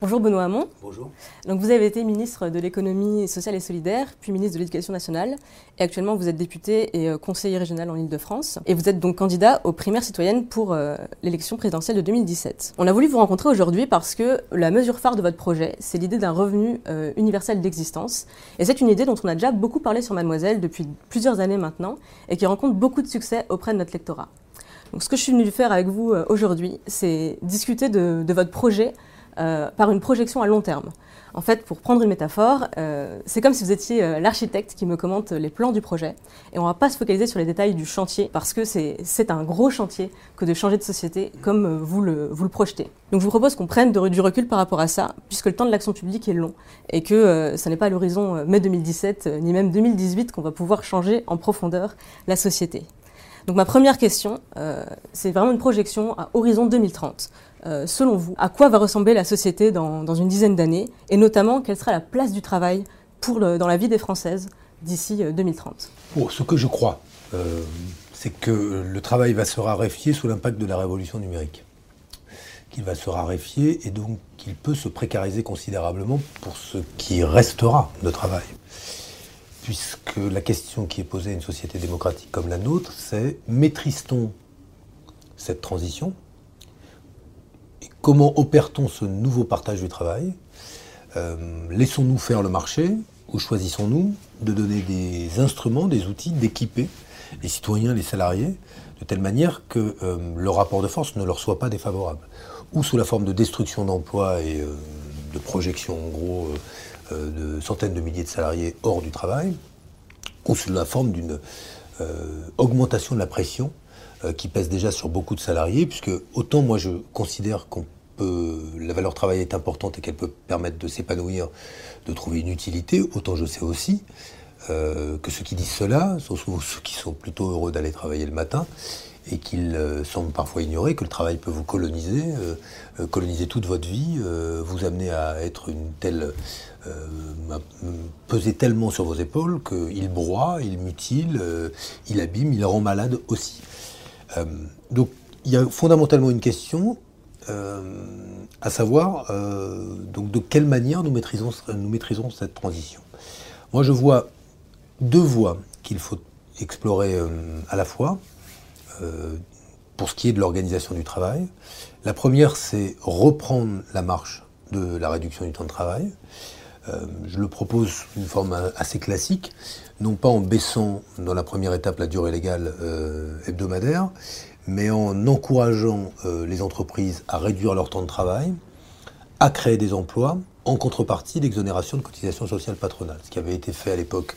Bonjour Benoît Hamon. Bonjour. Donc vous avez été ministre de l'économie sociale et solidaire, puis ministre de l'éducation nationale, et actuellement vous êtes député et euh, conseiller régional en Ile-de-France, et vous êtes donc candidat aux primaires citoyennes pour euh, l'élection présidentielle de 2017. On a voulu vous rencontrer aujourd'hui parce que la mesure phare de votre projet, c'est l'idée d'un revenu euh, universel d'existence, et c'est une idée dont on a déjà beaucoup parlé sur Mademoiselle depuis plusieurs années maintenant, et qui rencontre beaucoup de succès auprès de notre lectorat. Donc ce que je suis venu faire avec vous aujourd'hui, c'est discuter de, de votre projet euh, par une projection à long terme. En fait, pour prendre une métaphore, euh, c'est comme si vous étiez euh, l'architecte qui me commente les plans du projet. Et on ne va pas se focaliser sur les détails du chantier, parce que c'est un gros chantier que de changer de société comme vous le, projetez. Donc je vous propose qu'on prenne de, du recul par rapport à ça, puisque le temps de l'action publique est long, et que ce n'est pas à l'horizon mai 2017, ni même 2018 qu'on va pouvoir changer en profondeur la société. Donc ma première question, c'est vraiment une projection à horizon 2030. Euh, selon vous, à quoi va ressembler la société dans, une dizaine d'années et notamment quelle sera la place du travail dans la vie des Françaises d'ici 2030 euh, Ce que je crois, euh, c'est que le travail va se raréfier sous l'impact de la révolution numérique. Qu'il va se raréfier et donc qu'il peut se précariser considérablement pour ce qui restera de travail. Puisque la question qui est posée à une société démocratique comme la nôtre, c'est maîtrise-t-on cette transition? Comment opère-t-on ce nouveau partage du travail euh, Laissons-nous faire le marché ou choisissons-nous de donner des instruments, des outils, d'équiper les citoyens, les salariés, de telle manière que euh, le rapport de force ne leur soit pas défavorable. Ou sous la forme de destruction d'emplois et euh, de projection en gros de centaines de milliers de salariés hors du travail, ou sous la forme d'une augmentation de la pression euh, qui pèse déjà sur beaucoup de salariés, puisque autant moi je considère qu'on peut, la valeur travail est importante et qu'elle peut permettre de s'épanouir, de trouver une utilité, autant je sais aussi euh, que ceux qui disent cela sont souvent ceux qui sont plutôt heureux d'aller travailler le matin et qu'ils euh, semblent parfois ignorer que le travail peut vous coloniser, coloniser toute votre vie, vous amener à être une telle, peser tellement sur vos épaules qu'il broie, il mutile, il abîme, il rend malade aussi. Euh, donc il y a fondamentalement une question, euh, à savoir euh, donc de quelle manière nous maîtrisons, nous maîtrisons cette transition. Moi je vois deux voies qu'il faut explorer à la fois pour ce qui est de l'organisation du travail. La première, c'est reprendre la marche de la réduction du temps de travail. je le propose d'une forme assez classique, non pas en baissant dans la première étape la durée légale euh, hebdomadaire, mais en encourageant euh, les entreprises à réduire leur temps de travail, à créer des emplois, en contrepartie d'exonération de cotisations sociales patronales, ce qui avait été fait à l'époque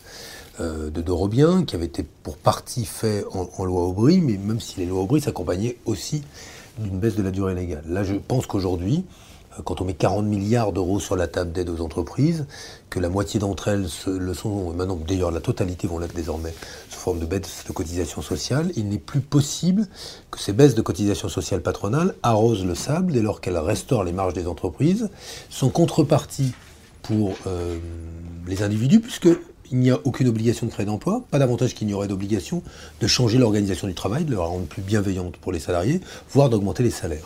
euh, de Dorobien, qui avait été pour partie fait en, loi Aubry, mais même si les lois Aubry s'accompagnaient aussi d'une baisse de la durée légale. Là, je pense qu'aujourd'hui, quand on met 40 milliards d'euros sur la table d'aide aux entreprises, que la moitié d'entre elles le sont, maintenant d'ailleurs la totalité vont l'être désormais sous forme de baisse de cotisation sociale, il n'est plus possible que ces baisses de cotisation sociale patronale arrosent le sable dès lors qu'elles restaurent les marges des entreprises, sont contrepartie pour euh, les individus, puisque il n'y a aucune obligation de créer d'emploi, pas davantage qu'il n'y aurait d'obligation de changer l'organisation du travail, de la rendre plus bienveillante pour les salariés, voire d'augmenter les salaires.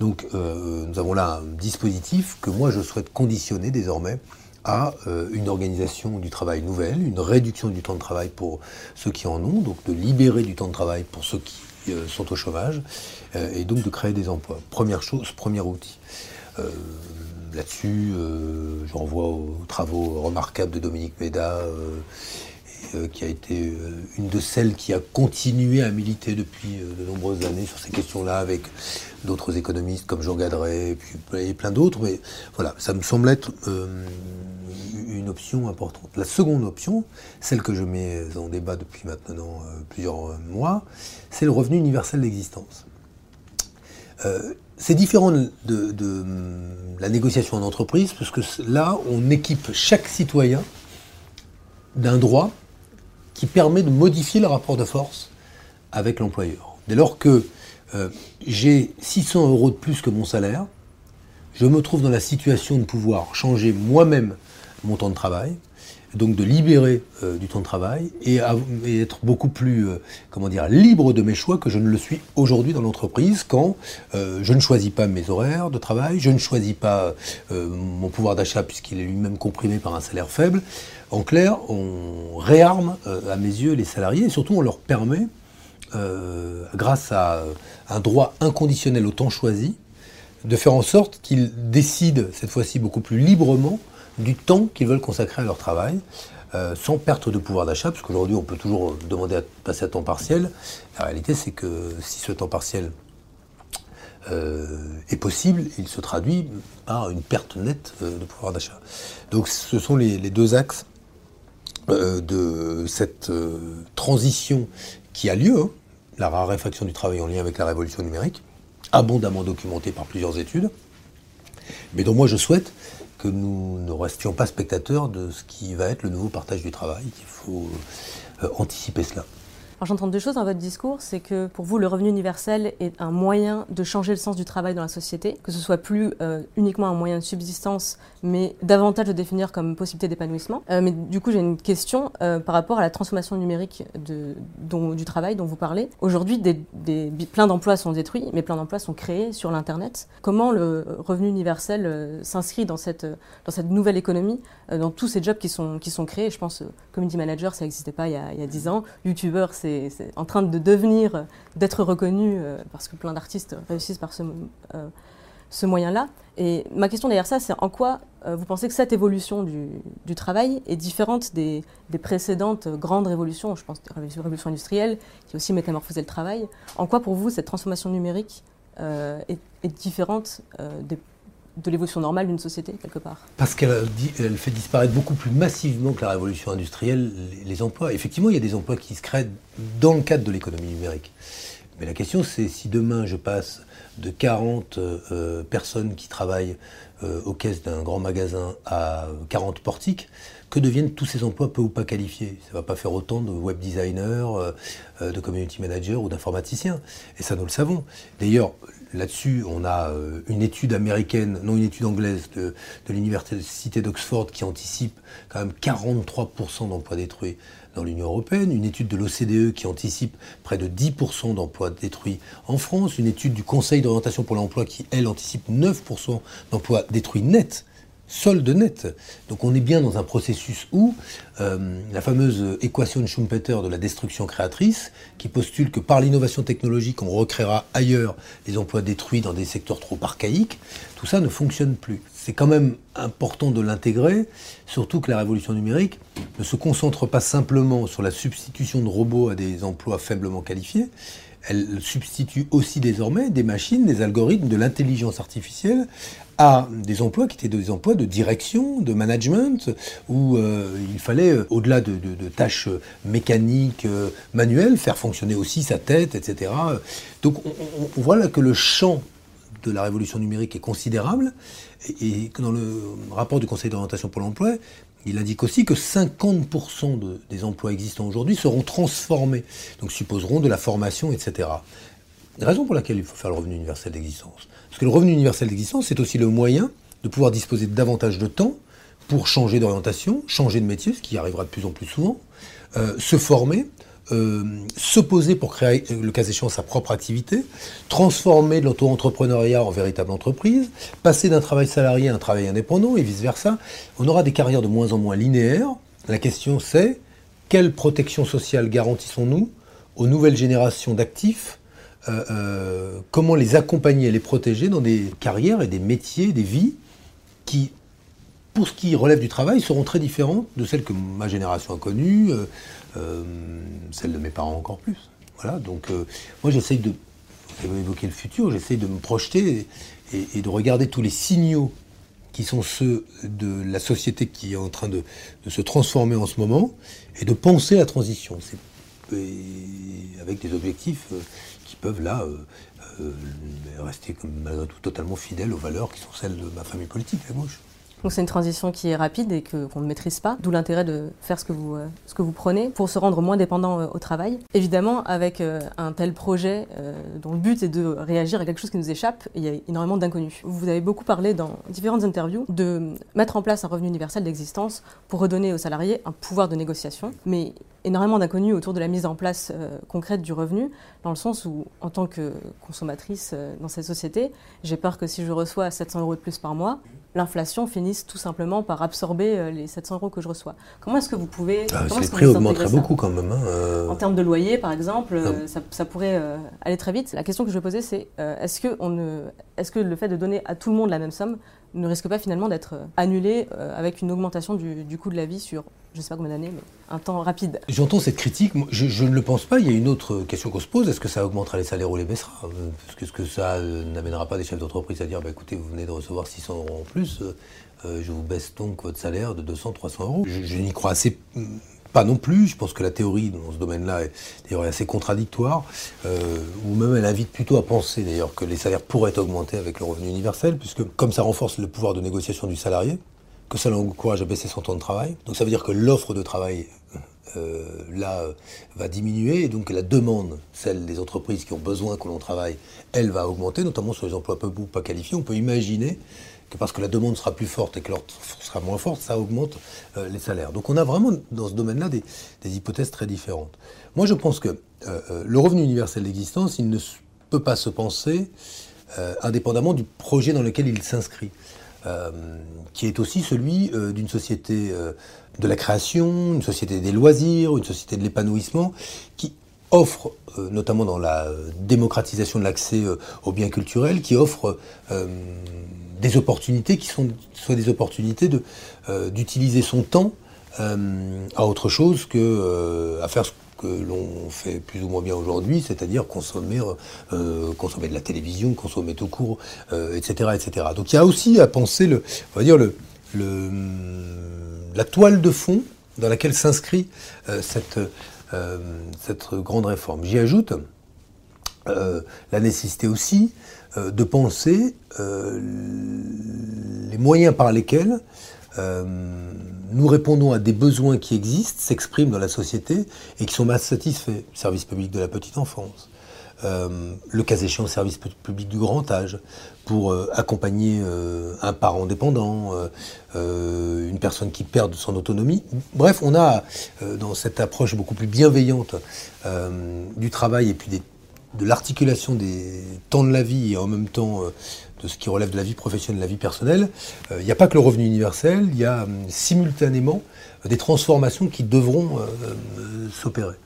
Donc euh, nous avons là un dispositif que moi je souhaite conditionner désormais à euh, une organisation du travail nouvelle, une réduction du temps de travail pour ceux qui en ont, donc de libérer du temps de travail pour ceux qui euh, sont au chômage, et donc de créer des emplois. Première chose, premier outil. Là-dessus, je renvoie aux travaux remarquables de Dominique Méda euh, qui a été euh, une de celles qui a continué à militer depuis euh, de nombreuses années sur ces questions-là avec d'autres économistes comme Jean Gadret et, puis, plein d'autres. Mais voilà, ça me semble être une option importante. La seconde option, celle que je mets en débat depuis maintenant plusieurs mois, c'est le revenu universel d'existence. c'est différent de, de, la négociation en entreprise, parce que là, on équipe chaque citoyen d'un droit qui permet de modifier le rapport de force avec l'employeur. Dès lors que euh, j'ai 600 euros de plus que mon salaire, je me trouve dans la situation de pouvoir changer moi-même mon temps de travail, donc de libérer euh, du temps de travail et, être beaucoup plus, euh, comment dire, libre de mes choix que je ne le suis aujourd'hui dans l'entreprise quand je ne choisis pas mes horaires de travail, je ne choisis pas mon pouvoir d'achat puisqu'il est lui-même comprimé par un salaire faible. En clair, on réarme à mes yeux les salariés et surtout on leur permet, grâce à un droit inconditionnel au temps choisi, de faire en sorte qu'ils décident cette fois-ci beaucoup plus librement du temps qu'ils veulent consacrer à leur travail, euh, sans perte de pouvoir d'achat, parce qu'aujourd'hui on peut toujours demander à passer à temps partiel. La réalité c'est que si ce temps partiel euh, est possible, il se traduit par une perte nette euh, de pouvoir d'achat. Donc ce sont les, deux axes de cette transition qui a lieu, hein, la raréfaction du travail en lien avec la révolution numérique, abondamment documentée par plusieurs études, mais dont moi je souhaite que nous ne restions pas spectateurs de ce qui va être le nouveau partage du travail, qu'il faut euh, anticiper cela. J'entends deux choses dans votre discours, c'est que pour vous, le revenu universel est un moyen de changer le sens du travail dans la société, que ce soit plus euh, uniquement un moyen de subsistance, mais davantage de définir comme possibilité d'épanouissement. Euh, mais du coup, j'ai une question euh, par rapport à la transformation numérique du travail dont vous parlez. Aujourd'hui, des, des, plein d'emplois sont détruits, mais plein d'emplois sont créés sur l'Internet. Comment le revenu universel s'inscrit dans cette, dans cette nouvelle économie, dans tous ces jobs qui sont, qui sont créés? Je pense, community manager, ça n'existait pas il y, a, il y a 10 ans. YouTuber, c'est c'est en train de devenir, d'être reconnu, euh, parce que plein d'artistes réussissent par ce, euh, ce moyen-là. Et ma question derrière ça, c'est en quoi euh, vous pensez que cette évolution du, travail est différente des, précédentes grandes révolutions, je pense la révolution industrielle, qui aussi métamorphosait le travail? En quoi pour vous cette transformation numérique est, différente des de l'évolution normale d'une société, quelque part Parce qu'elle elle fait disparaître beaucoup plus massivement que la révolution industrielle les, emplois. Effectivement, il y a des emplois qui se créent dans le cadre de l'économie numérique. Mais la question, c'est si demain je passe de 40 euh, personnes qui travaillent euh, aux caisses d'un grand magasin à 40 portiques, que deviennent tous ces emplois peu ou pas qualifiés Ça ne va pas faire autant de web designers, euh, de community managers ou d'informaticiens. Et ça, nous le savons. D'ailleurs, Là-dessus, on a euh, une étude américaine, non une étude anglaise de, l'université d'Oxford qui anticipe quand même 43% d'emplois détruits dans l'Union européenne, une étude de l'OCDE qui anticipe près de 10% d'emplois détruits en France, une étude du Conseil d'orientation pour l'emploi qui, elle, anticipe 9% d'emplois détruits nets solde net. Donc on est bien dans un processus où euh, la fameuse équation de Schumpeter de la destruction créatrice, qui postule que par l'innovation technologique on recréera ailleurs les emplois détruits dans des secteurs trop archaïques, tout ça ne fonctionne plus. C'est quand même important de l'intégrer, surtout que la révolution numérique ne se concentre pas simplement sur la substitution de robots à des emplois faiblement qualifiés, elle substitue aussi désormais des machines, des algorithmes, de l'intelligence artificielle à des emplois qui étaient des emplois de direction, de management, où euh, il fallait, euh, au-delà de, tâches mécaniques, euh, manuelles, faire fonctionner aussi sa tête, etc. Donc on, voit là que le champ de la révolution numérique est considérable, et, dans le rapport du Conseil d'orientation pour l'emploi, il indique aussi que 50% des emplois existants aujourd'hui seront transformés, donc supposeront de la formation, etc. Raison pour laquelle il faut faire le revenu universel d'existence. Parce que le revenu universel d'existence, c'est aussi le moyen de pouvoir disposer de davantage de temps pour changer d'orientation, changer de métier, ce qui arrivera de plus en plus souvent, euh, se former, euh, se poser pour créer, le cas échéant, sa propre activité, transformer l'auto-entrepreneuriat en véritable entreprise, passer d'un travail salarié à un travail indépendant et vice-versa. On aura des carrières de moins en moins linéaires. La question c'est, quelle protection sociale garantissons-nous aux nouvelles générations d'actifs euh, euh, comment les accompagner et les protéger dans des carrières et des métiers, des vies qui, pour ce qui relève du travail, seront très différentes de celles que ma génération a connues, euh, celles de mes parents encore plus. Voilà, donc moi j'essaye de, vous évoqué le futur, j'essaye de me projeter et, de regarder tous les signaux qui sont ceux de la société qui est en train de, se transformer en ce moment, et de penser la transition. avec des objectifs qui peuvent là euh, euh, rester malgré tout totalement fidèle aux valeurs qui sont celles de ma famille politique, la gauche. Donc c'est une transition qui est rapide et qu'on ne maîtrise pas, d'où l'intérêt de faire ce que, vous, euh, prenez pour se rendre moins dépendant euh, au travail. Évidemment, avec euh, un tel projet dont le but est de réagir à quelque chose qui nous échappe, il y a énormément d'inconnus. Vous avez beaucoup parlé dans différentes interviews de mettre en place un revenu universel d'existence pour redonner aux salariés un pouvoir de négociation, mais énormément d'inconnus autour de la mise en place concrète du revenu, dans le sens où, en tant que consommatrice dans cette société, j'ai peur que si je reçois 700 euros de plus par mois, l'inflation finisse tout simplement par absorber euh, les 700 euros que je reçois. Comment est-ce que vous pouvez... Ah, les prix augmenteraient beaucoup quand même. Hein, euh. En termes de loyer, par exemple, euh, ça, pourrait aller très vite. La question que je vais poser, c'est est-ce que, est que le fait de donner à tout le monde la même somme ne risque pas finalement d'être annulé avec une augmentation du, du coût de la vie sur je ne sais pas combien d'années, mais un temps rapide. J'entends cette critique, je, ne le pense pas. Il y a une autre question qu'on se pose est-ce que ça augmentera les salaires ou les baissera? Est-ce que ça euh, n'amènera pas des chefs d'entreprise à dire bah, écoutez, vous venez de recevoir 600 euros en plus, euh, euh, je vous baisse donc votre salaire de 200, 300 euros Je, n'y crois assez pas non plus. Je pense que la théorie dans ce domaine-là est, assez contradictoire, ou même elle invite plutôt à penser d'ailleurs que les salaires pourraient augmenter avec le revenu universel, puisque comme ça renforce le pouvoir de négociation du salarié, que ça l'encourage à baisser son temps de travail. Donc ça veut dire que l'offre de travail euh, là va diminuer et donc la demande, celle des entreprises qui ont besoin que l'on travaille, elle va augmenter, notamment sur les emplois peu ou pas qualifiés. On peut imaginer que parce que la demande sera plus forte et que l'offre sera moins forte, ça augmente euh, les salaires. Donc on a vraiment dans ce domaine-là des, hypothèses très différentes. Moi je pense que euh, le revenu universel d'existence, il ne peut pas se penser indépendamment du projet dans lequel il s'inscrit. Euh, qui est aussi celui euh, d'une société euh, de la création, une société des loisirs, une société de l'épanouissement, qui offre, notamment dans la démocratisation de l'accès aux biens culturels, qui offre des opportunités qui sont soit des opportunités d'utiliser son temps à autre chose que à faire ce que l'on fait plus ou moins bien aujourd'hui, c'est-à-dire consommer, euh, consommer de la télévision, consommer tout court, etc., euh, etc. Donc il y a aussi à penser le, on va dire le, le la toile de fond dans laquelle s'inscrit euh, cette, cette grande réforme. J'y ajoute la nécessité aussi de penser les moyens par lesquels nous répondons à des besoins qui existent, s'expriment dans la société et qui sont mal satisfaits. Service public de la petite enfance, euh, le cas échéant, service public du grand âge, pour euh, accompagner euh, un parent dépendant, une personne qui perd son autonomie. Bref, on a dans cette approche beaucoup plus bienveillante du travail et puis de l'articulation des temps de la vie et en même temps de ce qui relève de la vie professionnelle, de la vie personnelle, euh, il n'y a pas que le revenu universel, il y a hum, simultanément euh, des transformations qui devront euh, s'opérer.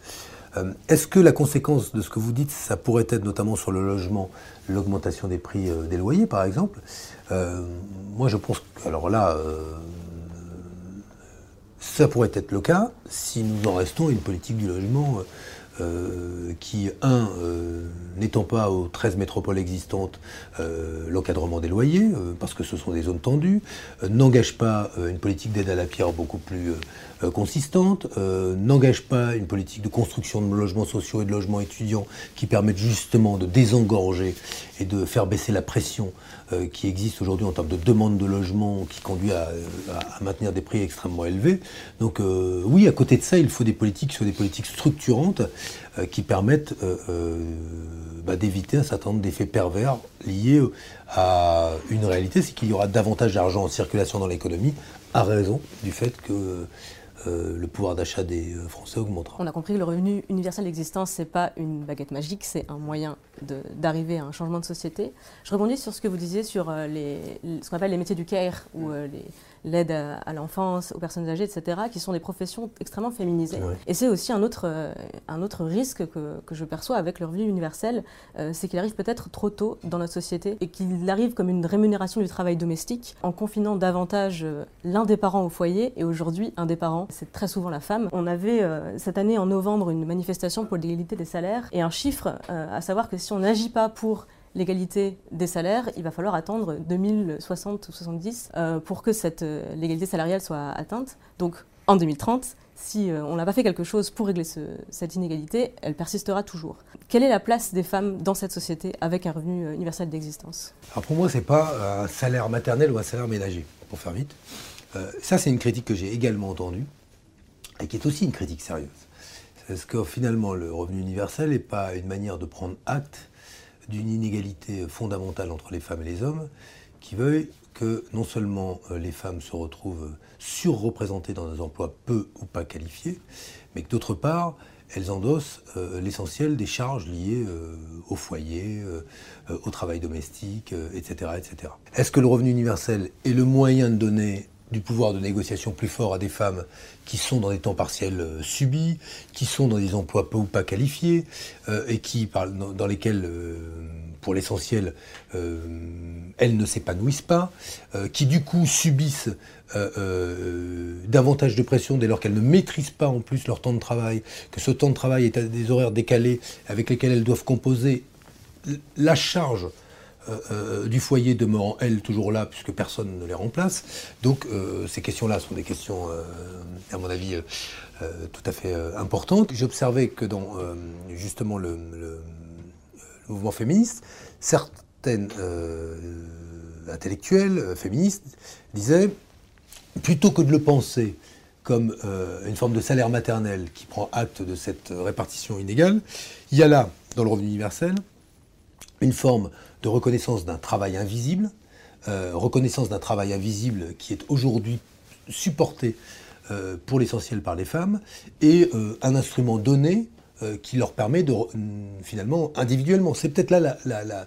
Est-ce que la conséquence de ce que vous dites, ça pourrait être notamment sur le logement, l'augmentation des prix des loyers par exemple? Moi je pense que, alors là, ça pourrait être le cas si nous en restons à une politique du logement euh, qui, un, euh, n'étant pas aux 13 métropoles existantes, euh, l'encadrement des loyers, parce que ce sont des zones tendues, n'engage pas une politique d'aide à la pierre beaucoup plus consistante, n'engage pas une politique de construction de logements sociaux et de logements étudiants qui permettent justement de désengorger et de faire baisser la pression qui existe aujourd'hui en termes de demande de logement qui conduit à, à maintenir des prix extrêmement élevés. Donc oui, à côté de ça, il faut des politiques des politiques structurantes euh, qui permettent euh, euh, bah, d'éviter un certain nombre d'effets pervers liés à une réalité, c'est qu'il y aura davantage d'argent en circulation dans l'économie à raison du fait que le pouvoir d'achat des Français augmentera. On a compris que le revenu universel d'existence, ce n'est pas une baguette magique, c'est un moyen d'arriver à un changement de société. Je rebondis sur ce que vous disiez sur les, ce qu'on appelle les métiers du care ou les l'aide à, l'enfance, aux personnes âgées, etc., qui sont des professions extrêmement féminisées. Et c'est aussi un autre, euh, un autre risque que, que, je perçois avec le revenu universel, euh, c'est qu'il arrive peut-être trop tôt dans notre société et qu'il arrive comme une rémunération du travail domestique en confinant davantage euh, l'un des parents au foyer et aujourd'hui un des parents, c'est très souvent la femme. On avait cette année en novembre une manifestation pour l'égalité des salaires et un chiffre, à savoir que si on n'agit pas pour l'égalité des salaires, il va falloir attendre 2060 ou 70 euh, pour que cette euh, l'égalité salariale soit atteinte. Donc en 2030, si euh, on n'a pas fait quelque chose pour régler cette inégalité, elle persistera toujours. Quelle est la place des femmes dans cette société avec un revenu euh, universel d'existence? Alors pour moi, ce n'est pas un salaire maternel ou un salaire ménager, pour faire vite. Ça, c'est une critique que j'ai également entendue et qui est aussi une critique sérieuse. Est-ce que finalement le revenu universel n'est pas une manière de prendre acte d'une inégalité fondamentale entre les femmes et les hommes qui veuille que non seulement euh, les femmes se retrouvent surreprésentées dans des emplois peu ou pas qualifiés, mais que d'autre part, elles endossent euh, l'essentiel des charges liées euh, au foyer, au travail domestique, etc. etc. Est-ce que le revenu universel est le moyen de donner du pouvoir de négociation plus fort à des femmes qui sont dans des temps partiels euh, subis, qui sont dans des emplois peu ou pas qualifiés, euh, et qui, dans, lesquels, euh, pour l'essentiel, elles ne s'épanouissent pas, qui du coup subissent davantage de pression dès lors qu'elles ne maîtrisent pas en plus leur temps de travail, que ce temps de travail est à des horaires décalés avec lesquels elles doivent composer la charge euh, euh, du foyer demeurant, elles, toujours là, puisque personne ne les remplace. Donc euh, ces questions-là sont des questions, à mon avis, tout à fait importantes. J'observais que dans justement le, mouvement féministe, certaines intellectuelles féministes disaient, plutôt que de le penser comme une forme de salaire maternel qui prend acte de cette répartition inégale, il y a là, dans le revenu universel, une forme de reconnaissance d'un travail invisible, euh, reconnaissance d'un travail invisible qui est aujourd'hui supporté euh, pour l'essentiel par les femmes, et euh, un instrument donné qui leur permet de finalement individuellement. C'est peut-être là la, la,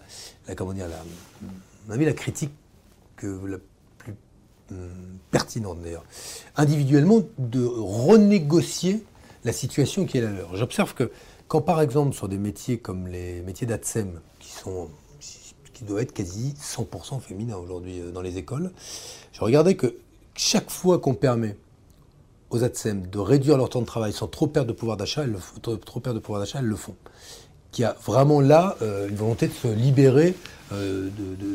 comment dire la, critique que la plus pertinente d'ailleurs. Individuellement de renégocier la situation qui est la leur. J'observe que quand par exemple sur des métiers comme les métiers d'ATSEM, qui sont qui doit être quasi 100% féminin aujourd'hui euh, dans les écoles. Je regardais que chaque fois qu'on permet aux ATSEM de réduire leur temps de travail sans trop perdre de pouvoir d'achat, elles le, font. Qu'il y a vraiment là euh, une volonté de se libérer euh,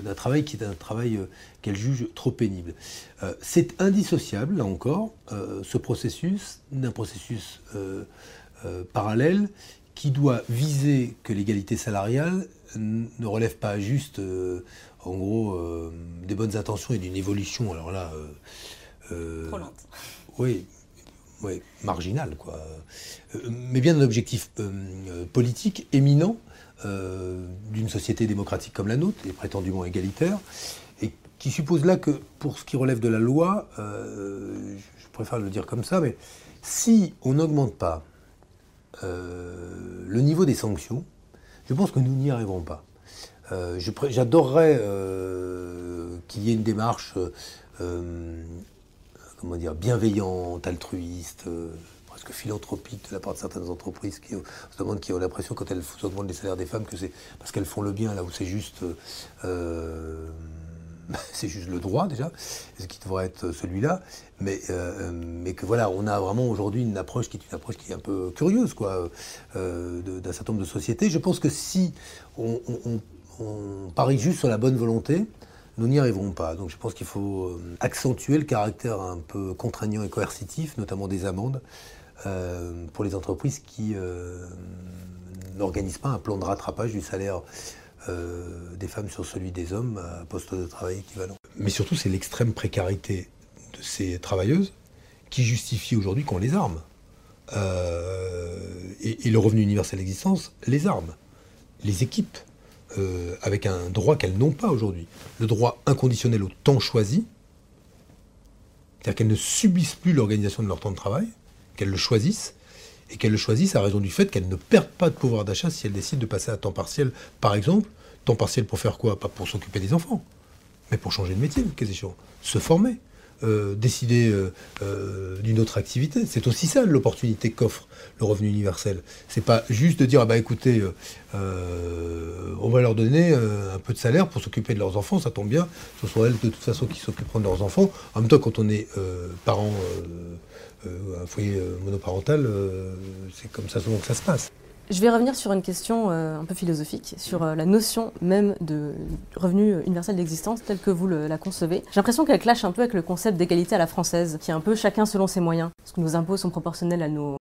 d'un travail qui est un travail qu'elles jugent trop pénible. c'est indissociable, là encore, ce processus d'un processus parallèle qui doit viser que l'égalité salariale ne relève pas juste, euh, en gros, euh, des bonnes intentions et d'une évolution, alors là... Euh, Trop lente. Oui, oui, marginal, quoi. mais bien d'un objectif politique éminent d'une société démocratique comme la nôtre, et prétendument égalitaire, et qui suppose là que, pour ce qui relève de la loi, je préfère le dire comme ça, mais si on n'augmente pas le niveau des sanctions, je pense que nous n'y arriverons pas. Euh, j'adorerais euh, qu'il y ait une démarche euh, comment dire, bienveillante, altruiste, presque philanthropique de la part de certaines entreprises qui, se demandent, qui ont l'impression quand elles augmentent les salaires des femmes que c'est parce qu'elles font le bien là où c'est juste c'est juste le droit déjà, ce qui devrait être celui-là, mais, euh, mais que voilà, on a vraiment aujourd'hui une approche qui est une approche qui est un peu curieuse, quoi, euh, d'un certain nombre de sociétés. Je pense que si on, parie juste sur la bonne volonté, nous n'y arriverons pas. Donc je pense qu'il faut euh, accentuer le caractère un peu contraignant et coercitif, notamment des amendes, pour les entreprises qui n'organisent pas un plan de rattrapage du salaire euh, des femmes sur celui des hommes à poste de travail équivalent. Mais surtout, c'est l'extrême précarité de ces travailleuses qui justifie aujourd'hui qu'on les arme. Euh, et, le revenu universel d'existence les arme, les équipe, euh, avec un droit qu'elles n'ont pas aujourd'hui. Le droit inconditionnel au temps choisi, c'est-à-dire qu'elles ne subissent plus l'organisation de leur temps de travail, qu'elles le choisissent, et qu'elles le choisissent à raison du fait qu'elles ne perdent pas de pouvoir d'achat si elles décident de passer à temps partiel, par exemple. Temps partiel pour faire quoi? Pas pour s'occuper des enfants, mais pour changer de métier, qu'est-ce que se former. Euh, décider euh, euh, d'une autre activité. C'est aussi ça l'opportunité qu'offre le revenu universel. C'est pas juste de dire ah bah écoutez, on va leur donner un peu de salaire pour s'occuper de leurs enfants, ça tombe bien. Ce sont elles de toute façon qui s'occuperont de leurs enfants. En même temps, quand on est parent un foyer monoparental, c'est comme ça souvent que ça se passe. Je vais revenir sur une question euh, un peu philosophique, sur euh, la notion même de revenu universel d'existence telle que vous le, la concevez. J'ai l'impression qu'elle clash un peu avec le concept d'égalité à la française, qui est un peu chacun selon ses moyens. Ce que nos impôts sont proportionnels à nos...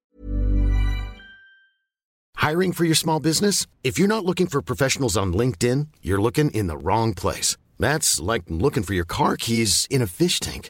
Hiring for your small business? If you're not looking for professionals on LinkedIn, you're looking in the wrong place. That's like looking for your car keys in a fish tank.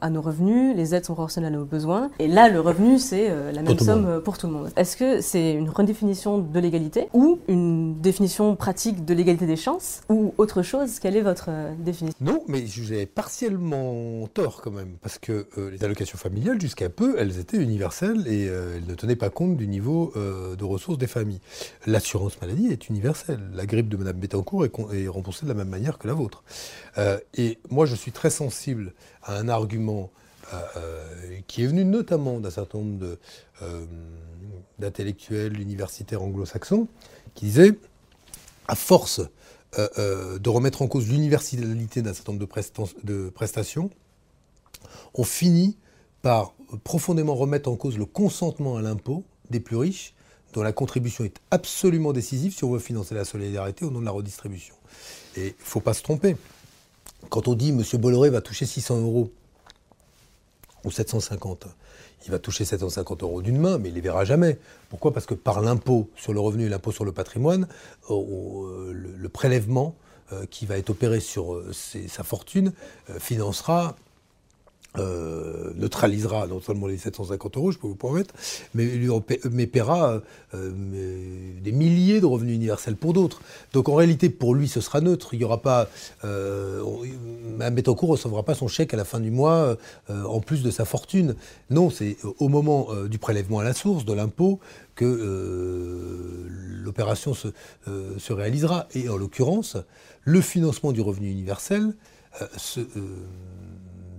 À nos revenus, les aides sont proportionnelles à nos besoins, et là le revenu c'est euh, la même somme monde. euh, pour tout le monde. Est-ce que c'est une redéfinition de l'égalité ou une définition pratique de l'égalité des chances ou autre chose? Quelle est votre euh, définition? Non, mais j'ai partiellement tort quand même, parce que euh, les allocations familiales, jusqu'à peu, elles étaient universelles et elles ne tenaient pas compte du niveau de ressources des familles. L'assurance maladie est universelle. La grippe de Madame Bettencourt est, est remboursée de la même manière que la vôtre. Et moi, je suis très sensible à un argument euh, euh, qui est venu notamment d'un certain nombre euh, d'intellectuels universitaires anglo-saxons, qui disaient, à force de remettre en cause l'universalité d'un certain nombre de, de prestations, on finit par profondément remettre en cause le consentement à l'impôt des plus riches, dont la contribution est absolument décisive si on veut financer la solidarité au nom de la redistribution. Et il ne faut pas se tromper. Quand on dit M. Bolloré va toucher 600 euros ou 750, il va toucher 750 euros d'une main, mais il ne les verra jamais. Pourquoi? Parce que par l'impôt sur le revenu et l'impôt sur le patrimoine, euh, euh, le, prélèvement euh, qui va être opéré sur sa fortune financera euh, neutralisera non seulement les 750 euros, je peux vous promettre, mais, mais paiera euh, des milliers de revenus universels pour d'autres. Donc en réalité, pour lui, ce sera neutre. Il y aura pas. Mme Bettencourt ne recevra pas son chèque à la fin du mois euh, en plus de sa fortune. Non, c'est au moment du prélèvement à la source, de l'impôt, que l'opération se, se réalisera. Et en l'occurrence, le financement du revenu universel se,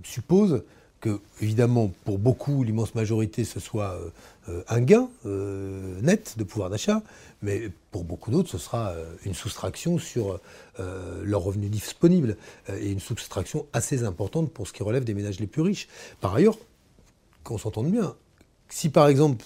suppose que, évidemment, pour beaucoup, l'immense majorité, ce soit euh, un gain euh, net de pouvoir d'achat, mais pour beaucoup d'autres, ce sera euh, une soustraction sur leurs revenus disponibles, euh, et une soustraction assez importante pour ce qui relève des ménages les plus riches. Par ailleurs, qu'on s'entende bien, si par exemple,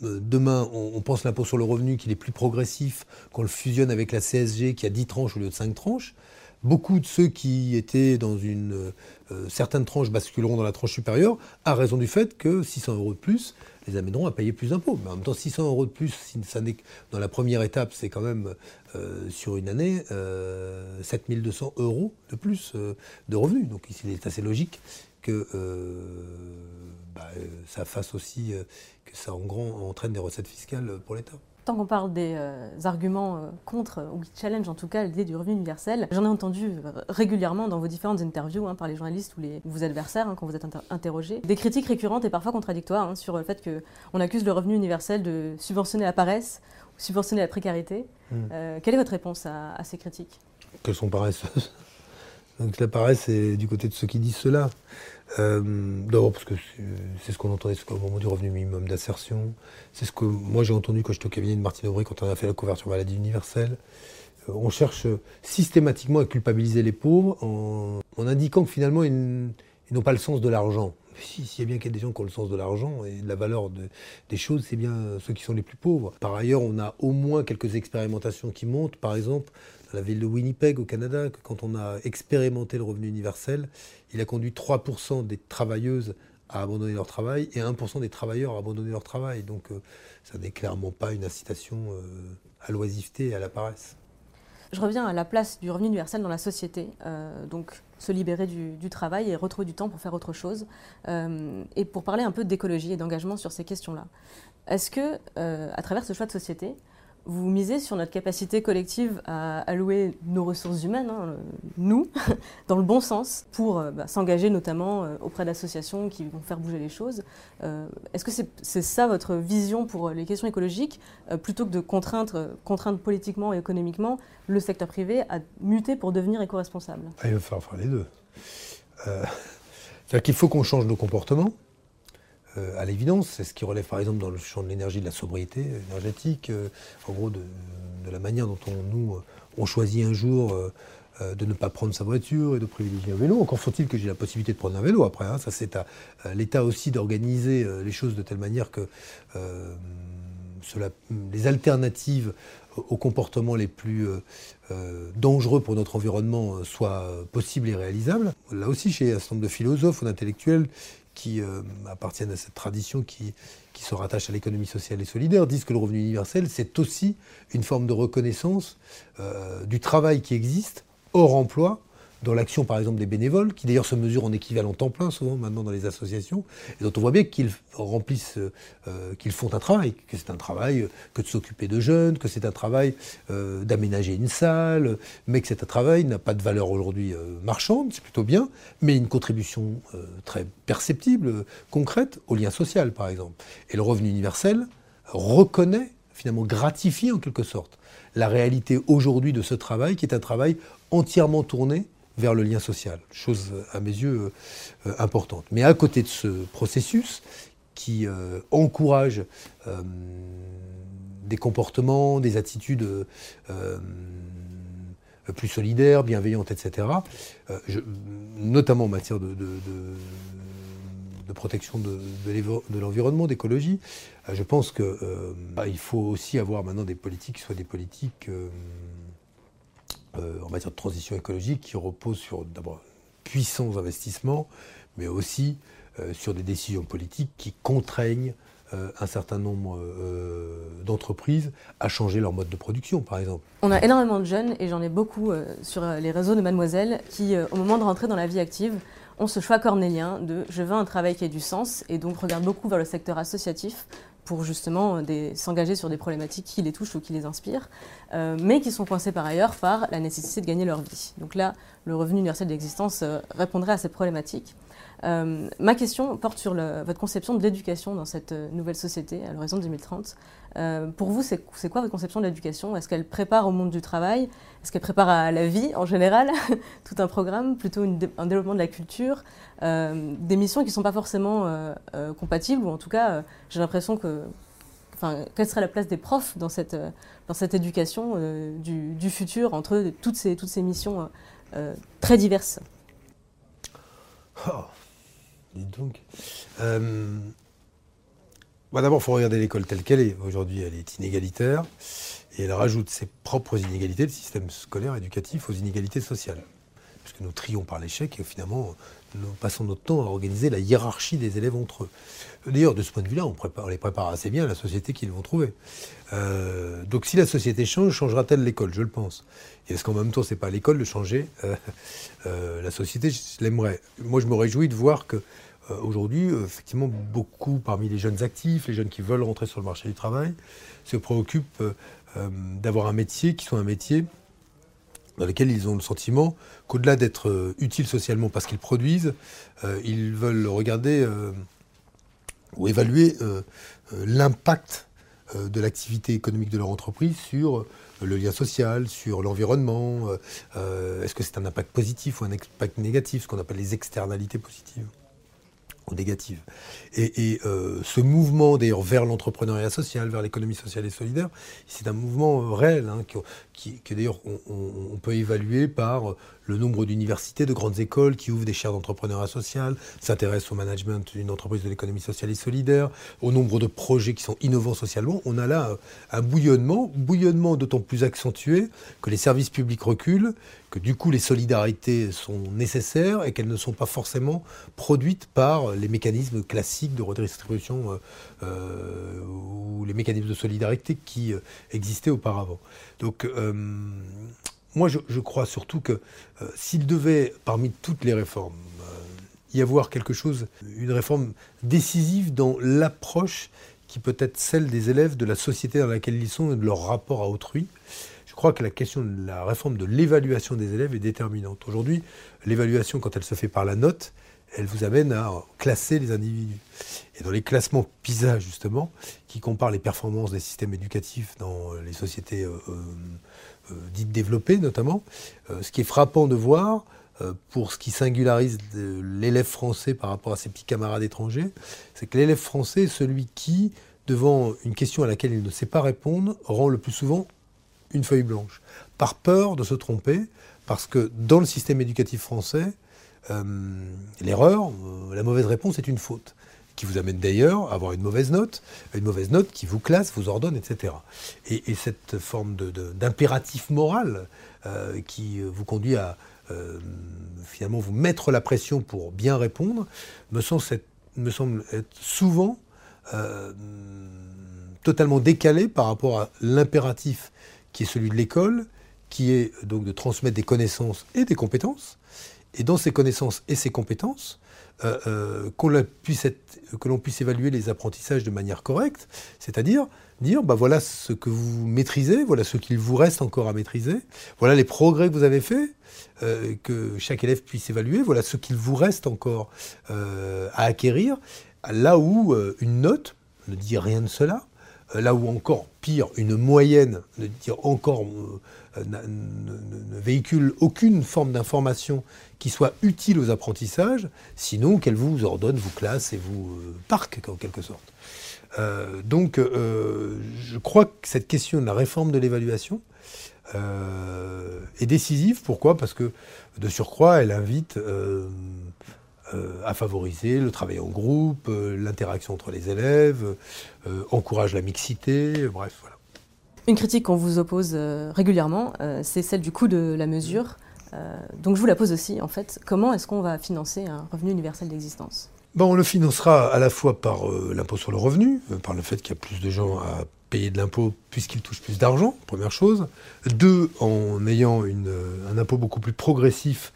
demain, on, on pense l'impôt sur le revenu qu'il est plus progressif, qu'on le fusionne avec la CSG qui a 10 tranches au lieu de 5 tranches, beaucoup de ceux qui étaient dans une euh, euh, certaine tranche basculeront dans la tranche supérieure, à raison du fait que 600 euros de plus les amèneront à payer plus d'impôts. Mais en même temps, 600 euros de plus, si ça n'est dans la première étape, c'est quand même euh, sur une année euh, 7200 euros de plus de revenus. Donc il est assez logique que bah, ça fasse aussi que ça en grand entraîne des recettes fiscales pour l'État. Tant qu'on parle des euh, arguments euh, contre, ou qui challenge en tout cas l'idée du revenu universel, j'en ai entendu euh, régulièrement dans vos différentes interviews hein, par les journalistes ou, les, ou vos adversaires hein, quand vous êtes inter- interrogés. Des critiques récurrentes et parfois contradictoires hein, sur le fait qu'on accuse le revenu universel de subventionner la paresse ou subventionner la précarité. Mm. Euh, quelle est votre réponse à, à ces critiques? Qu'elles sont paresseuses. Donc la paresse, c'est du côté de ceux qui disent cela. Euh, D'abord parce que c'est ce qu'on entendait au moment du revenu minimum d'insertion. C'est ce que moi j'ai entendu quand j'étais au cabinet de Martine Aubry quand on a fait la couverture maladie universelle. Euh, on cherche systématiquement à culpabiliser les pauvres en, indiquant que finalement ils, n'ont pas le sens de l'argent. Si, s'il y a bien qu'il y a des gens qui ont le sens de l'argent et de la valeur de- des choses, c'est bien ceux qui sont les plus pauvres. Par ailleurs, on a au moins quelques expérimentations qui montent. Par exemple, la ville de Winnipeg au Canada, que quand on a expérimenté le revenu universel, il a conduit 3% des travailleuses à abandonner leur travail et 1% des travailleurs à abandonner leur travail. Donc euh, ça n'est clairement pas une incitation euh, à l'oisiveté et à la paresse. Je reviens à la place du revenu universel dans la société, euh, donc se libérer du, du travail et retrouver du temps pour faire autre chose, et pour parler un peu d'écologie et d'engagement sur ces questions-là. Est-ce que, à travers ce choix de société, vous misez sur notre capacité collective à allouer nos ressources humaines, hein, nous, dans le bon sens, pour euh, bah, s'engager notamment euh, auprès d'associations qui vont faire bouger les choses. Euh, est-ce que c'est ça votre vision pour les questions écologiques, plutôt que de contraindre, politiquement et économiquement le secteur privé à muter pour devenir éco-responsable? Ah, Il va falloir faire les deux. C'est-à-dire qu'il faut qu'on change nos comportements. Euh, à l'évidence. C'est ce qui relève par exemple dans le champ de l'énergie, de la sobriété énergétique, euh, en gros de, la manière dont on, nous, on choisit un jour euh, de ne pas prendre sa voiture et de privilégier un vélo. Encore faut-il que j'ai la possibilité de prendre un vélo après. Hein. Ça, c'est à, l'État aussi d'organiser les choses de telle manière que les alternatives aux comportements les plus dangereux pour notre environnement soient possibles et réalisables. Là aussi, chez un certain nombre de philosophes ou d'intellectuels qui euh, appartiennent à cette tradition qui, se rattache à l'économie sociale et solidaire, disent que le revenu universel, c'est aussi une forme de reconnaissance euh, du travail qui existe hors emploi dans l'action par exemple des bénévoles, qui d'ailleurs se mesurent en équivalent temps plein souvent maintenant dans les associations, et dont on voit bien qu'ils remplissent, euh, qu'ils font un travail, que c'est un travail que de s'occuper de jeunes, que c'est un travail euh, d'aménager une salle, mais que c'est un travail n'a pas de valeur aujourd'hui euh, marchande, c'est plutôt bien, mais une contribution très perceptible, concrète au lien social par exemple. Et le revenu universel reconnaît, finalement gratifie en quelque sorte, la réalité aujourd'hui de ce travail qui est un travail entièrement tourné vers le lien social, chose à mes yeux euh, importante. Mais à côté de ce processus qui euh, encourage euh, des comportements, des attitudes plus solidaires, bienveillantes, etc., notamment en matière de, protection de, l'environnement, d'écologie, je pense qu'il bah, faut aussi avoir maintenant des politiques qui soient des politiques euh, en matière de transition écologique qui repose sur d'abord puissants investissements, mais aussi euh, sur des décisions politiques qui contraignent euh, un certain nombre d'entreprises à changer leur mode de production, par exemple. On a énormément de jeunes, et j'en ai beaucoup sur les réseaux de Mademoiselle, qui, au moment de rentrer dans la vie active, ont ce choix cornélien de je veux un travail qui ait du sens, et donc regardent beaucoup vers le secteur associatif pour justement euh, s'engager sur des problématiques qui les touchent ou qui les inspirent, euh, mais qui sont coincés par ailleurs par la nécessité de gagner leur vie. Donc là, le revenu universel d'existence euh, répondrait à cette problématique. Euh, ma question porte sur votre conception de l'éducation dans cette euh, nouvelle société à l'horizon 2030. Euh, pour vous, c'est quoi votre conception de l'éducation? Est-ce qu'elle prépare au monde du travail? Est-ce qu'elle prépare à la vie en général? Tout un programme, plutôt un développement de la culture Des missions qui ne sont pas forcément compatibles, ou en tout cas, j'ai l'impression que Enfin, quelle serait la place des profs dans cette, dans cette éducation du, futur entre toutes ces, toutes ces missions très diverses? Oh donc. Euh, bah, d'abord, il faut regarder l'école telle qu'elle est. Aujourd'hui, elle est inégalitaire et elle rajoute ses propres inégalités, le système scolaire éducatif, aux inégalités sociales. Puisque nous trions par l'échec et finalement, nous passons notre temps à organiser la hiérarchie des élèves entre eux. D'ailleurs, de ce point de vue-là, on, les prépare assez bien à la société qu'ils vont trouver. Euh, donc si la société change, changera-t-elle l'école? Je le pense. Et est-ce qu'en même temps, c'est pas l'école de changer? Euh, La société, je l'aimerais. Moi, je me réjouis de voir que euh, aujourd'hui, euh, effectivement, beaucoup parmi les jeunes actifs, les jeunes qui veulent rentrer sur le marché du travail, se préoccupent euh, d'avoir un métier qui soit un métier dans lequel ils ont le sentiment qu'au-delà d'être utiles socialement parce qu'ils produisent, ils veulent regarder ou évaluer l'impact de l'activité économique de leur entreprise sur le lien social, sur l'environnement. Est-ce que c'est un impact positif ou un impact négatif, ce qu'on appelle les externalités positives? Négative. Et, euh, ce mouvement, d'ailleurs, vers l'entrepreneuriat social, vers l'économie sociale et solidaire, c'est un mouvement euh, réel, hein, d'ailleurs on, peut évaluer par le nombre d'universités, de grandes écoles qui ouvrent des chaires d'entrepreneuriat social, s'intéressent au management d'une entreprise de l'économie sociale et solidaire, au nombre de projets qui sont innovants socialement. On a là un bouillonnement, bouillonnement d'autant plus accentué que les services publics reculent, que du coup les solidarités sont nécessaires et qu'elles ne sont pas forcément produites par les mécanismes classiques de redistribution euh, euh, ou les mécanismes de solidarité qui euh, existaient auparavant. Donc moi je, crois surtout que s'il devait, parmi toutes les réformes, y avoir quelque chose, une réforme décisive dans l'approche qui peut être celle des élèves de la société dans laquelle ils sont et de leur rapport à autrui. Je crois que la question de la réforme de l'évaluation des élèves est déterminante. Aujourd'hui, l'évaluation, quand elle se fait par la note, elle vous amène à classer les individus. Et dans les classements PISA, justement, qui comparent les performances des systèmes éducatifs dans les sociétés euh, euh, euh, dites développées, notamment, ce qui est frappant de voir, pour ce qui singularise l'élève français par rapport à ses petits camarades étrangers, c'est que l'élève français est celui qui, devant une question à laquelle il ne sait pas répondre, rend le plus souvent une feuille blanche, par peur de se tromper, parce que dans le système éducatif français, euh, l'erreur, euh, la mauvaise réponse est une faute qui vous amène d'ailleurs à avoir une mauvaise note, une mauvaise note qui vous classe, vous ordonne, etc. Et, cette forme d'impératif moral euh, qui vous conduit à finalement vous mettre la pression pour bien répondre, me semble, me semble être souvent totalement décalé par rapport à l'impératif qui est celui de l'école, qui est donc de transmettre des connaissances et des compétences, et dans ces connaissances et ces compétences, euh, euh, puisse que l'on puisse évaluer les apprentissages de manière correcte, c'est-à-dire dire bah voilà ce que vous maîtrisez, voilà ce qu'il vous reste encore à maîtriser, voilà les progrès que vous avez faits, euh, que chaque élève puisse évaluer, voilà ce qu'il vous reste encore à acquérir, là où une note ne dit rien de cela, là où encore pire, une moyenne ne dit encore ne, véhicule aucune forme d'information qui soit utile aux apprentissages, sinon qu'elle vous ordonne, vous classe et vous euh, parque en quelque sorte. Euh, donc euh, je crois que cette question de la réforme de l'évaluation est décisive. Pourquoi? Parce que de surcroît, elle invite à favoriser le travail en groupe, l'interaction entre les élèves, encourage la mixité, bref, voilà. Une critique qu'on vous oppose euh, régulièrement, euh, c'est celle du coût de la mesure. Euh, donc je vous la pose aussi, en fait. Comment est-ce qu'on va financer un revenu universel d'existence? Bon, On le financera à la fois par l'impôt sur le revenu, par le fait qu'il y a plus de gens à payer de l'impôt puisqu'ils touchent plus d'argent, première chose. Deux, en ayant une, un impôt beaucoup plus progressif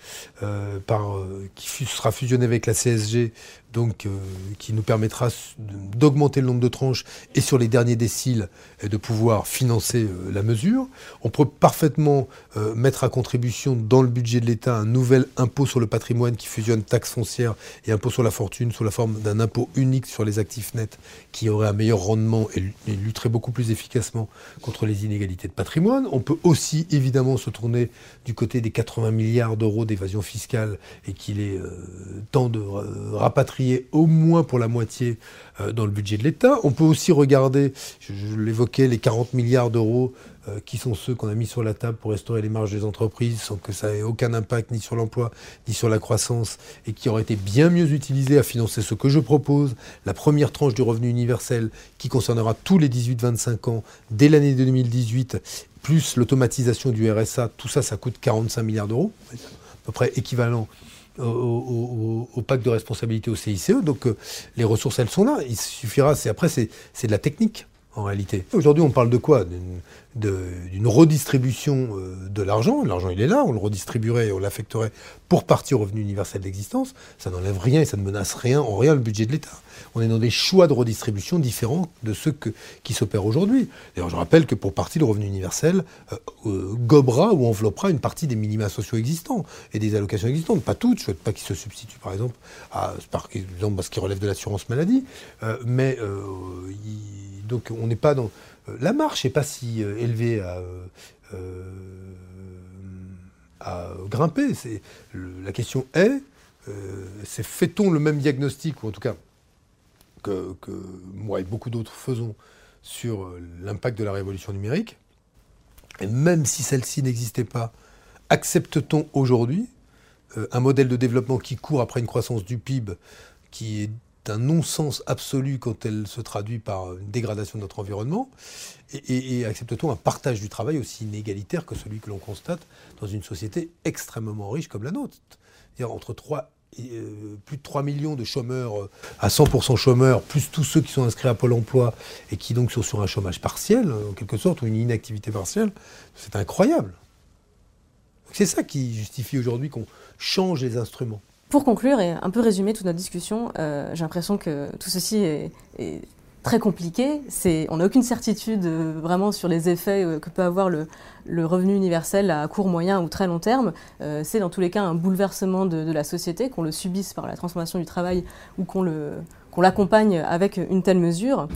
par, qui sera fusionné avec la CSG, donc euh, qui nous permettra d'augmenter le nombre de tranches et sur les derniers déciles de pouvoir financer euh, la mesure. On peut parfaitement euh, mettre à contribution dans le budget de l'État un nouvel impôt sur le patrimoine qui fusionne taxe foncière et impôt sur la fortune sous la forme d'un impôt unique sur les actifs nets qui aurait un meilleur rendement et, lutterait beaucoup plus efficacement contre les inégalités de patrimoine. On peut aussi évidemment se tourner du côté des 80 milliards d'euros d'évasion fiscale et qu'il est temps de rapatrier au moins pour la moitié euh, dans le budget de l'État. On peut aussi regarder, je, l'évoquais, les 40 milliards d'euros euh, qui sont ceux qu'on a mis sur la table pour restaurer les marges des entreprises sans que ça ait aucun impact ni sur l'emploi ni sur la croissance et qui auraient été bien mieux utilisés à financer ce que je propose, la première tranche du revenu universel qui concernera tous les 18-25 ans dès l'année 2018 plus l'automatisation du RSA, tout ça, ça coûte 45 milliards d'euros, à peu près équivalent au, pacte de responsabilité au CICE. Donc euh, les ressources, elles sont là. Il suffira, après, c'est de la technique en réalité. Aujourd'hui, on parle de quoi? D'une redistribution euh, de l'argent. L'argent, il est là, on le redistribuerait et on l'affecterait pour partir au revenu universel d'existence. Ça n'enlève rien et ça ne menace rien, en rien, le budget de l'État. On est dans des choix de redistribution différents de ceux qui s'opèrent aujourd'hui. D'ailleurs, je rappelle que pour partie, le revenu universel euh, euh, gobera ou enveloppera une partie des minima sociaux existants et des allocations existantes. Pas toutes, je ne souhaite pas qu'ils se substituent, par exemple, à, ce qui relève de l'assurance maladie, mais donc on n'est pas dans... Euh, la marche n'est pas si euh, élevée à, euh, grimper. la question est, c'est fait-on le même diagnostic, ou en tout cas que, moi et beaucoup d'autres faisons sur l'impact de la révolution numérique? Et même si celle-ci n'existait pas, accepte-t-on aujourd'hui un modèle de développement qui court après une croissance du PIB qui est un non-sens absolu quand elle se traduit par une dégradation de notre environnement Et, accepte-t-on un partage du travail aussi inégalitaire que celui que l'on constate dans une société extrêmement riche comme la nôtre? C'est-à-dire entre 3 euh, plus de 3 millions de chômeurs euh, à 100% chômeurs, plus tous ceux qui sont inscrits à Pôle emploi et qui donc sont sur un chômage partiel, en quelque sorte, ou une inactivité partielle, c'est incroyable. C'est ça qui justifie aujourd'hui qu'on change les instruments. Pour conclure et un peu résumer toute notre discussion, euh, j'ai l'impression que tout ceci est, très compliqué. On n'a aucune certitude euh, vraiment sur les effets euh, que peut avoir le, revenu universel à court, moyen ou très long terme. C'est dans tous les cas un bouleversement de, de la société, qu'on le subisse par la transformation du travail ou qu'on, le, qu'on l'accompagne avec une telle mesure.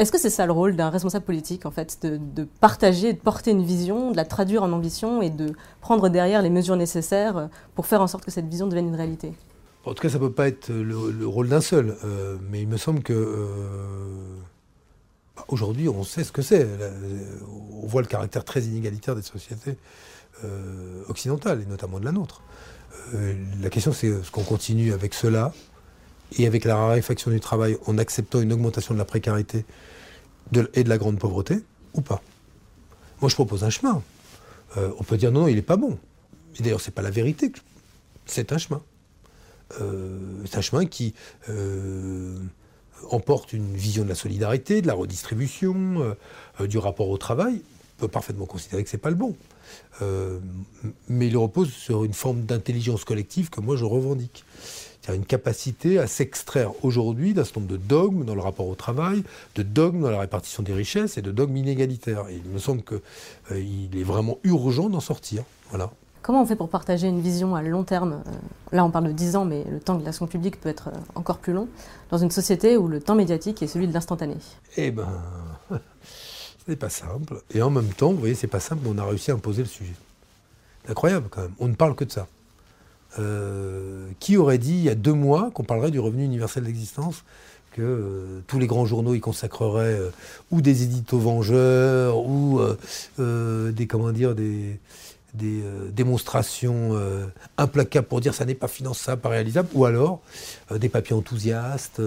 Est-ce que c'est ça le rôle d'un responsable politique, en fait, de, partager, de porter une vision, de la traduire en ambition et de prendre derrière les mesures nécessaires pour faire en sorte que cette vision devienne une réalité? En tout cas, ça ne peut pas être le, le rôle d'un seul, euh, mais il me semble que euh, aujourd'hui, on sait ce que c'est. On voit le caractère très inégalitaire des sociétés euh, occidentales, et notamment de la nôtre. Euh, la question, c'est est-ce qu'on continue avec cela? Et avec la raréfaction du travail en acceptant une augmentation de la précarité et de la grande pauvreté ou pas Moi, je propose un chemin. Euh, on peut dire non, non il n'est pas bon. Et d'ailleurs, c'est pas la vérité. C'est un chemin. Euh, c'est un chemin qui euh, emporte une vision de la solidarité, de la redistribution, du rapport au travail. On peut parfaitement considérer que c'est pas le bon. Mais il repose sur une forme d'intelligence collective que moi je revendique une capacité à s'extraire aujourd'hui d'un certain nombre de dogmes dans le rapport au travail, de dogmes dans la répartition des richesses et de dogmes inégalitaires. Et il me semble qu'il euh, est vraiment urgent d'en sortir. Voilà. Comment on fait pour partager une vision à long terme euh, Là, on parle de 10 ans, mais le temps de l'action publique peut être euh, encore plus long, dans une société où le temps médiatique est celui de l'instantané? Eh ben, ce n'est pas simple. Et en même temps, vous voyez, c'est pas simple, mais on a réussi à imposer le sujet. C'est incroyable quand même. On ne parle que de ça. Euh, qui aurait dit il y a deux mois qu'on parlerait du revenu universel d'existence que euh, tous les grands journaux y consacreraient euh, ou des éditos vengeurs ou des comment dire des, des démonstrations implacables pour dire ça n'est pas finançable, pas réalisable, ou alors des papiers enthousiastes,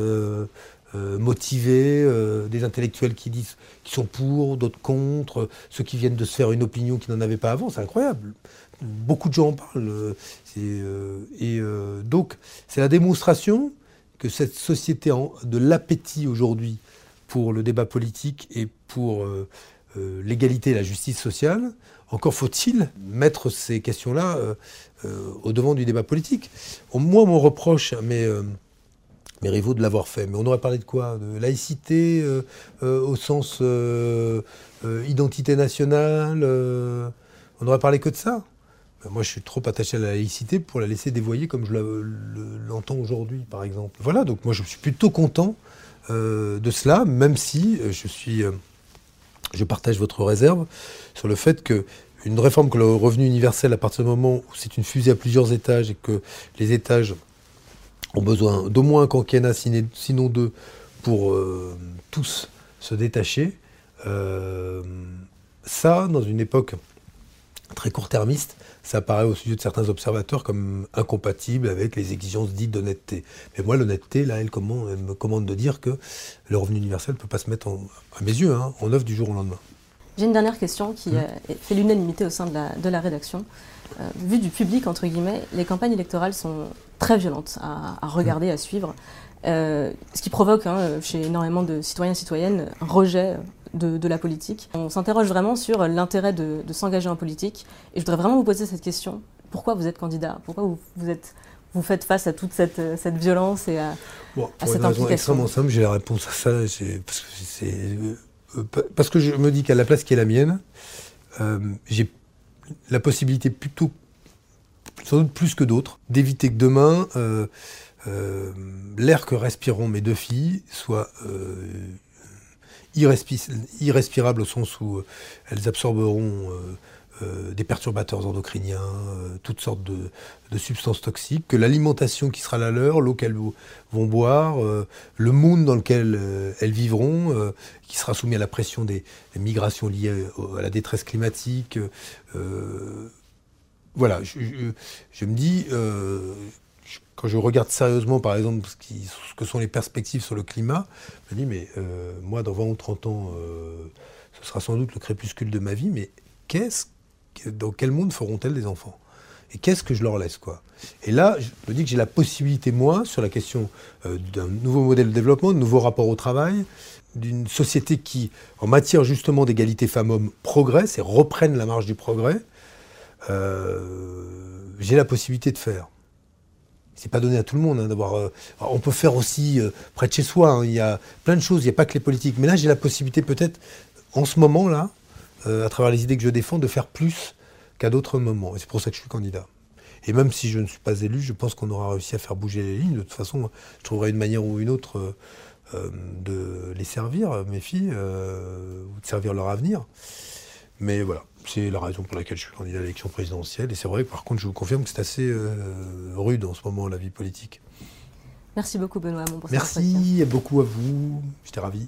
motivés, des intellectuels qui disent qui sont pour, d'autres contre, ceux qui viennent de se faire une opinion qui n'en avaient pas avant, c'est incroyable beaucoup de gens en parlent. Euh, euh, et euh, donc, c'est la démonstration que cette société de l'appétit aujourd'hui pour le débat politique et pour l'égalité et la justice sociale, encore faut-il mettre ces questions-là au devant du débat politique. Moi, mon reproche à mes, rivaux de l'avoir fait, mais on aurait parlé de quoi? De laïcité au sens identité nationale On aurait parlé que de ça? Moi, je suis trop attaché à la laïcité pour la laisser dévoyer comme je l'entends aujourd'hui, par exemple. Voilà, donc moi, je suis plutôt content euh, de cela, même si euh, je suis, euh, je partage votre réserve sur le fait que une réforme que le revenu universel, à partir du moment où c'est une fusée à plusieurs étages et que les étages ont besoin d'au moins un quinquennat, sinon deux, pour tous se détacher, ça, dans une époque très court-termiste, ça paraît au sujet de certains observateurs comme incompatible avec les exigences dites d'honnêteté. Mais moi, l'honnêteté, là, elle, me commande de dire que le revenu universel ne peut pas se mettre, à mes yeux, hein, en œuvre du jour au lendemain. J'ai une dernière question qui mmh. fait l'unanimité au sein de la, de la rédaction. Euh, vu du public, entre guillemets, les campagnes électorales sont très violentes à, à regarder, mmh. à suivre. Euh, ce qui provoque hein, chez énormément de citoyens et citoyennes un rejet de, de la politique. On s'interroge vraiment sur l'intérêt de, de s'engager en politique. Et je voudrais vraiment vous poser cette question. Pourquoi vous êtes candidat? Pourquoi vous, vous, êtes, vous faites face à toute cette, cette violence et à, bon, à cette raison extrêmement simple, j'ai la réponse à ça. Parce que, c'est, euh, parce que je me dis qu'à la place qui est la mienne, euh, j'ai la possibilité plutôt, sans doute plus que d'autres, d'éviter que demain... Euh, l'air que respireront mes deux filles soit euh, irrespirable au sens où euh, elles absorberont des perturbateurs endocriniens, toutes sortes de, substances toxiques, que l'alimentation qui sera la leur, l'eau qu'elles vont boire, le monde dans lequel elles vivront, qui sera soumis à la pression des, migrations liées à la détresse climatique. voilà, je, me dis, quand je regarde sérieusement, par exemple, ce, que sont les perspectives sur le climat, je me dis, mais euh, moi, dans 20 ou 30 ans, euh, ce sera sans doute le crépuscule de ma vie, mais dans quel monde feront-elles des enfants? Et qu'est-ce que je leur laisse, quoi? Et là, je me dis que j'ai la possibilité, moi, sur la question euh, d'un nouveau modèle de développement, de nouveaux rapports au travail, d'une société qui, en matière justement d'égalité femmes-hommes, progresse et reprenne la marge du progrès, j'ai la possibilité de faire. C'est pas donné à tout le monde hein, d'avoir. Euh, on peut faire aussi euh, près de chez soi. hein, il y a plein de choses. Il n'y a pas que les politiques. Mais là, j'ai la possibilité peut-être, en ce moment-là, euh, à travers les idées que je défends, de faire plus qu'à d'autres moments. Et c'est pour ça que je suis candidat. Et même si je ne suis pas élu, je pense qu'on aura réussi à faire bouger les lignes. De toute façon, je trouverai une manière ou une autre de les servir, mes filles, ou de servir leur avenir. Mais voilà, c'est la raison pour laquelle je suis candidat à l'élection présidentielle. Et c'est vrai que par contre, je vous confirme que c'est assez euh, rude en ce moment, la vie politique. Merci beaucoup Benoît Hamon pour. Merci beaucoup à vous. J'étais ravi.